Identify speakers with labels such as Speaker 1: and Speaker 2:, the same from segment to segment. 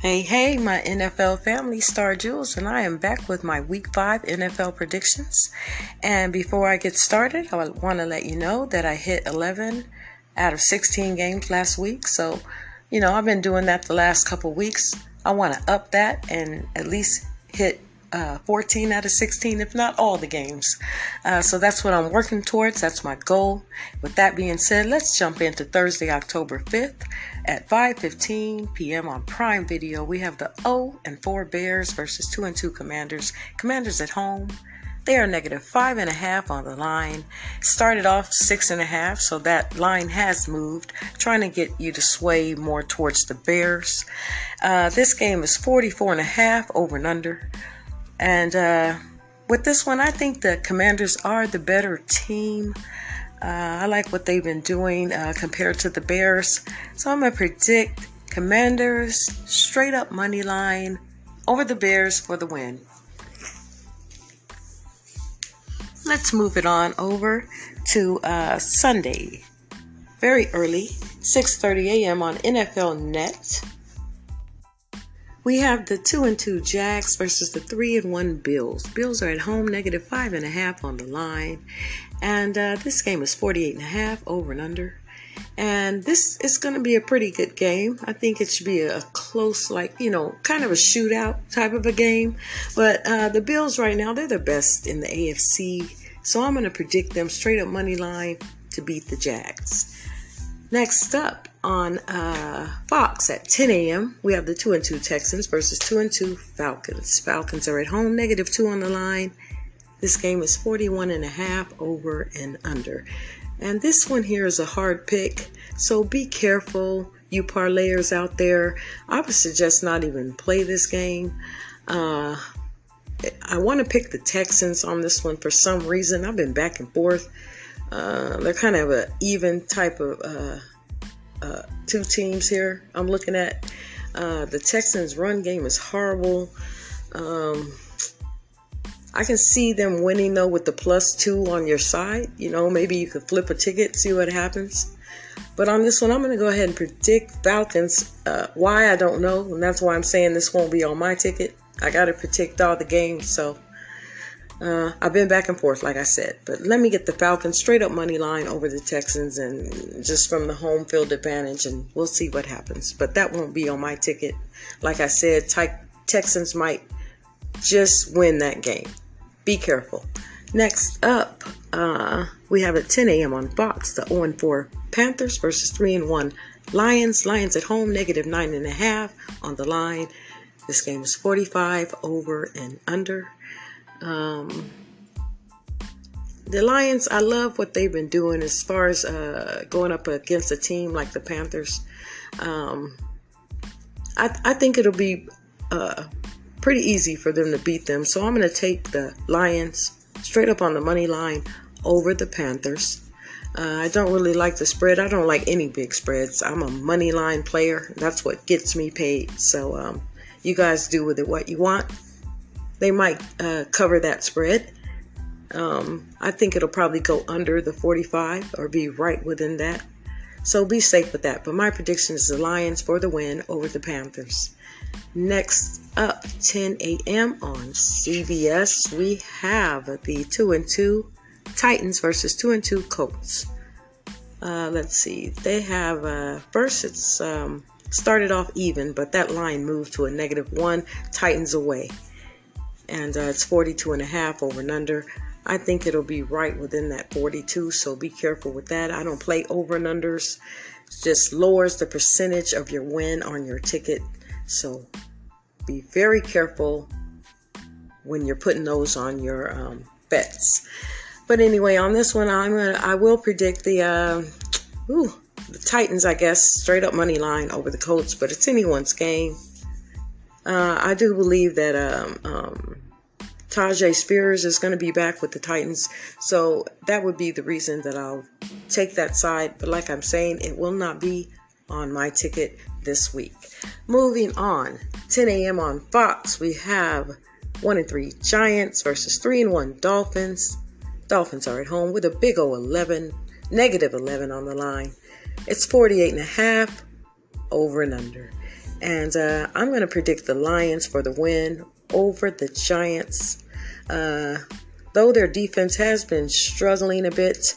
Speaker 1: Hey, hey, my NFL family, Starr Joulez, and I am back with my Week 5 NFL predictions. And before I get started, I want to let you know that I hit 11 out of 16 games last week. So, you know, I've been doing that the last couple weeks. I want to up that and at least hit uh, 14 out of 16, if not all the games. Uh, so that's what I'm working towards. That's my goal. With that being said, let's jump into Thursday, October 5th at 5:15 p.m. on Prime Video. We have the 0 and 4 Bears versus 2 and 2 Commanders. Commanders at home. They are negative five and a half on the line. Started off six and a half, so that line has moved, trying to get you to sway more towards the Bears. Uh, this game is 44 and a half over and under. And uh, with this one, I think the Commanders are the better team. Uh, I like what they've been doing uh, compared to the Bears. So I'm going to predict Commanders straight up money line over the Bears for the win. Let's move it on over to uh, Sunday, very early, 6:30 a.m. on NFL Net. We have the two and two Jags versus the three and one Bills. Bills are at home, negative five and a half on the line, and uh, this game is 48 and a half over and under. And this is going to be a pretty good game. I think it should be a, close, like, you know, kind of a shootout type of a game. But uh, the Bills right now, they're the best in the AFC. So I'm going to predict them straight up money line to beat the Jags. Next up on uh, Fox at 10 a.m., we have the 2 and 2 Texans versus 2 and 2 Falcons. Falcons are at home, negative 2 on the line. This game is 41 and a half over and under. And this one here is a hard pick, so be careful, you parlayers out there. I would suggest not even play this game. Uh, I want to pick the Texans on this one for some reason. I've been back and forth. Uh, they're kind of an even type of uh, uh, two teams here. I'm looking at uh, the Texans' run game is horrible. Um, I can see them winning though with the plus two on your side. You know, maybe you could flip a ticket, see what happens. But on this one, I'm going to go ahead and predict Falcons. Uh, why I don't know, and that's why I'm saying this won't be on my ticket. I got to predict all the games, so uh, I've been back and forth, like I said, but let me get the Falcons straight up money line over the Texans and just from the home field advantage, and we'll see what happens. But that won't be on my ticket. Like I said, Texans might just win that game. Be careful. Next up, uh, we have at 10 a.m. on Fox the 0 4 Panthers versus 3 and 1 Lions. Lions at home, negative 9.5 on the line. This game is 45 over and under. Um, the Lions, I love what they've been doing as far as uh, going up against a team like the Panthers. Um, I, I, think it'll be uh, pretty easy for them to beat them. So I'm going to take the Lions straight up on the money line over the Panthers. Uh, I don't really like the spread. I don't like any big spreads. I'm a money line player. That's what gets me paid. So um, you guys do with it what you want they might uh, cover that spread. Um, I think it'll probably go under the 45 or be right within that. So be safe with that. But my prediction is the Lions for the win over the Panthers. Next up, 10 a.m. on CBS, we have the 2 and 2 Titans versus 2 and 2 Colts. Uh, let's see. They have uh, first it's um, started off even, but that line moved to a negative one. Titans away and uh, it's 42 and a half over and under. I think it'll be right within that 42, so be careful with that. I don't play over and unders. It just lowers the percentage of your win on your ticket. So be very careful when you're putting those on your um, bets. But anyway, on this one, I'm gonna, I will predict the uh, ooh, the Titans, I guess, straight up money line over the Colts, but it's anyone's game. Uh, I do believe that um, um, Tyjae Spears is going to be back with the Titans, so that would be the reason that I'll take that side. But like I'm saying, it will not be on my ticket this week. Moving on, 10 a.m. on Fox, we have one and three Giants versus three and one Dolphins. Dolphins are at home with a big O 11, negative 11 on the line. It's 48 and a half over and under. And uh, I'm going to predict the Lions for the win over the Giants. Uh, though their defense has been struggling a bit,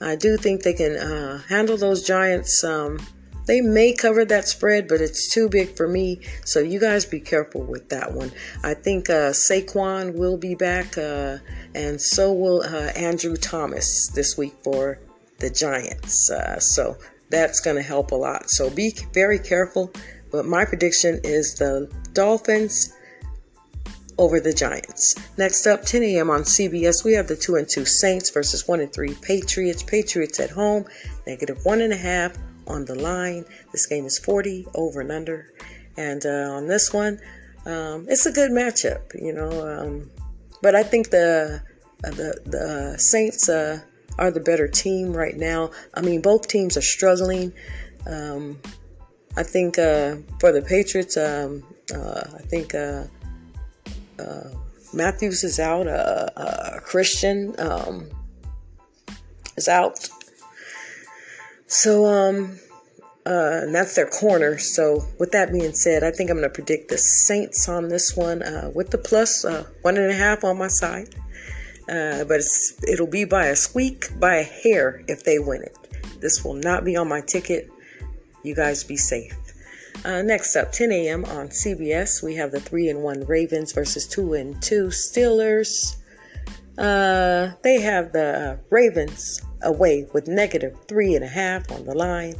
Speaker 1: I do think they can uh, handle those Giants. Um, they may cover that spread, but it's too big for me. So you guys be careful with that one. I think uh, Saquon will be back, uh, and so will uh, Andrew Thomas this week for the Giants. Uh, so that's going to help a lot. So be very careful. But my prediction is the Dolphins over the Giants. Next up, 10 a.m. on CBS, we have the 2 and 2 Saints versus 1 and 3 Patriots. Patriots at home, negative 1.5 on the line. This game is 40 over and under. And uh, on this one, um, it's a good matchup, you know. Um, but I think the uh, the the uh, Saints uh, are the better team right now. I mean, both teams are struggling. Um, I think uh, for the Patriots, um, uh, I think Matthews is out. Christian um, is out. So, um, uh, and that's their corner. So, with that being said, I think I'm going to predict the Saints on this one uh, with the plus uh, one and a half on my side. Uh, but it'll be by a squeak, by a hair if they win it. This will not be on my ticket. You guys be safe. Uh, next up, 10 a.m. on CBS, we have the 3 and 1 Ravens versus 2 and 2 Steelers. Uh, they have the Ravens away with negative three and a half on the line.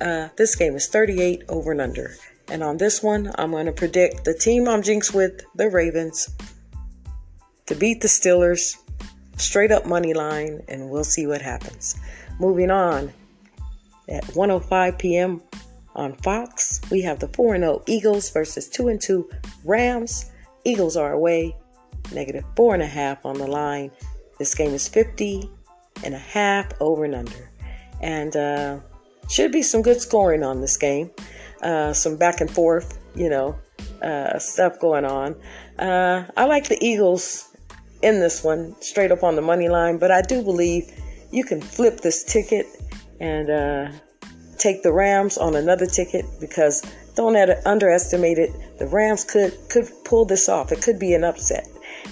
Speaker 1: Uh, this game is 38 over and under. And on this one, I'm going to predict the team I'm jinxed with, the Ravens, to beat the Steelers, straight up money line, and we'll see what happens. Moving on, at 1:05 p.m. on Fox, we have the 4 0 Eagles versus 2 2 Rams. Eagles are away, negative four and a half on the line. This game is 50 and a half over and under. And uh, should be some good scoring on this game. Uh, some back and forth, you know, uh, stuff going on. Uh, I like the Eagles in this one, straight up on the money line, but I do believe you can flip this ticket and uh, take the Rams on another ticket because don't underestimate it. The Rams could could pull this off. It could be an upset,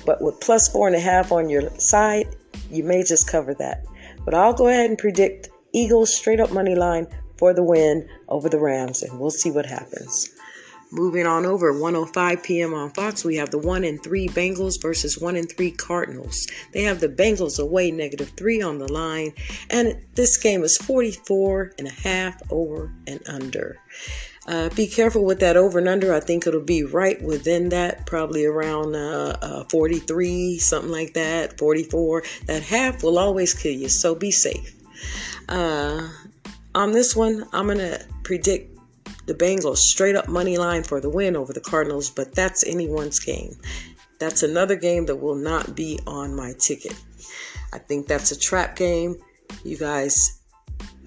Speaker 1: but with plus four and a half on your side, you may just cover that. But I'll go ahead and predict Eagles straight up money line for the win over the Rams, and we'll see what happens. Moving on over, 105 p.m. on Fox, we have the 1 and 3 Bengals versus 1 and 3 Cardinals. They have the Bengals away negative 3 on the line, and this game is 44 and a half over and under. Uh, be careful with that over and under. I think it'll be right within that, probably around uh, uh, 43, something like that, 44. That half will always kill you, so be safe. Uh, on this one, I'm going to predict the Bengals straight up money line for the win over the Cardinals, but that's anyone's game. That's another game that will not be on my ticket. I think that's a trap game. You guys,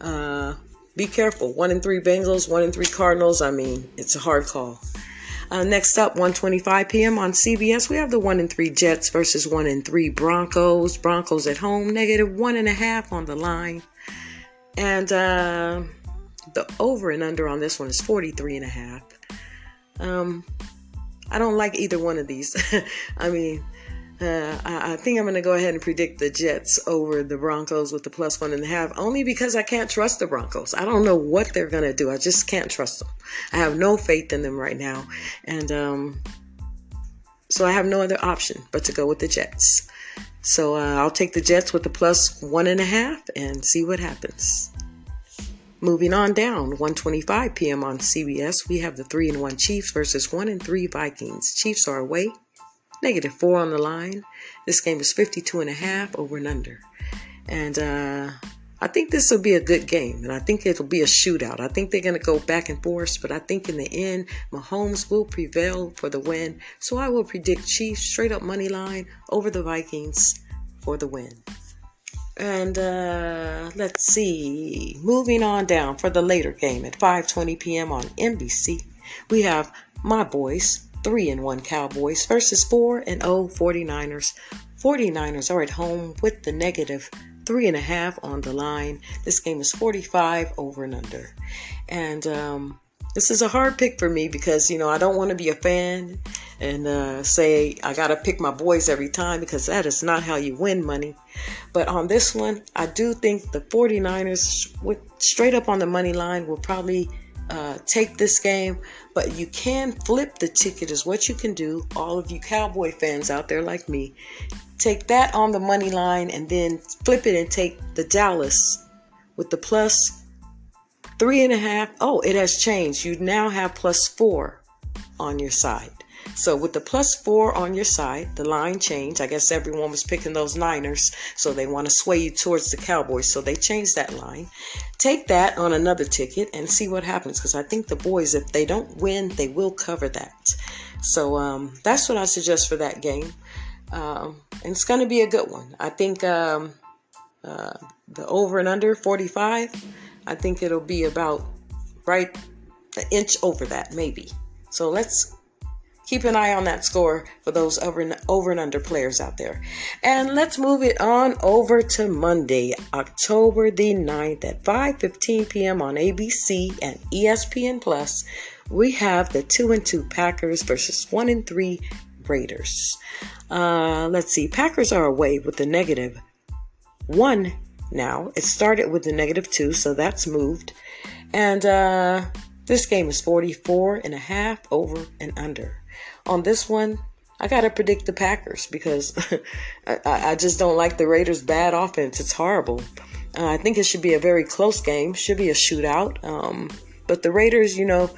Speaker 1: uh, be careful. One in three Bengals, one in three Cardinals. I mean, it's a hard call. Uh, next up, 1:25 p.m. on CBS, we have the one in three Jets versus one in three Broncos. Broncos at home, negative one and a half on the line, and uh, the over and under on this one is 43 and a half. Um, I don't like either one of these. I mean, uh, I, think I'm going to go ahead and predict the Jets over the Broncos with the plus one and a half, only because I can't trust the Broncos. I don't know what they're going to do. I just can't trust them. I have no faith in them right now. And um, so I have no other option but to go with the Jets. So uh, I'll take the Jets with the plus one and a half and see what happens. Moving on down, 1:25 p.m. on CBS, we have the 3 and 1 Chiefs versus 1 and 3 Vikings. Chiefs are away negative four on the line. This game is 52 and a half over and under. And uh, I think this will be a good game, and I think it'll be a shootout. I think they're going to go back and forth, but I think in the end, Mahomes will prevail for the win. So I will predict Chiefs straight up money line over the Vikings for the win. And uh, let's see, moving on down for the later game at 5:20 p.m. on NBC, we have my boys 3 and 1 Cowboys versus 4 and 0 49ers. 49ers are at home with the negative three and a half on the line. This game is 45 over and under. And um, this is a hard pick for me because you know I don't want to be a fan and uh, say I gotta pick my boys every time because that is not how you win money. But on this one, I do think the 49ers, with straight up on the money line, will probably uh, take this game. But you can flip the ticket, is what you can do. All of you Cowboy fans out there like me, take that on the money line and then flip it and take the Dallas with the plus three and a half. Oh, it has changed. You now have plus four on your side. So with the plus four on your side, the line changed. I guess everyone was picking those Niners, so they want to sway you towards the Cowboys. So they changed that line. Take that on another ticket and see what happens. Because I think the boys, if they don't win, they will cover that. So um, that's what I suggest for that game. Um, and it's going to be a good one. I think um, uh, the over and under 45. I think it'll be about right an inch over that, maybe. So let's keep an eye on that score for those over and, over and under players out there. And let's move it on over to Monday, October the 9th at 5:15 p.m. on ABC and ESPN Plus. We have the 2 and 2 Packers versus 1 and 3 Raiders. Uh, let's see. Packers are away with the negative 1 now. It started with the negative 2, so that's moved. And uh, this game is 44 and a half over and under on this one, I got to predict the Packers because I, I, just don't like the Raiders' bad offense. It's horrible. Uh, I think it should be a very close game, should be a shootout. Um, but the Raiders, you know,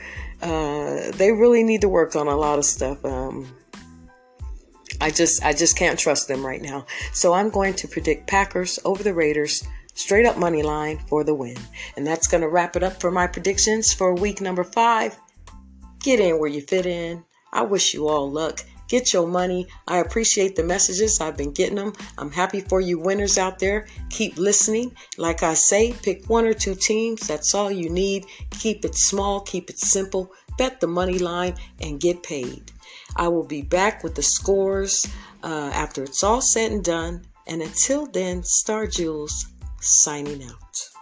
Speaker 1: uh, they really need to work on a lot of stuff. Um, I just I just can't trust them right now. So I'm going to predict Packers over the Raiders, straight up money line for the win. And that's going to wrap it up for my predictions for week number 5. Get in where you fit in. I wish you all luck. Get your money. I appreciate the messages. I've been getting them. I'm happy for you winners out there. Keep listening. Like I say, pick one or two teams. That's all you need. Keep it small, keep it simple. Bet the money line and get paid. I will be back with the scores uh, after it's all said and done. And until then, Starr Joulez signing out.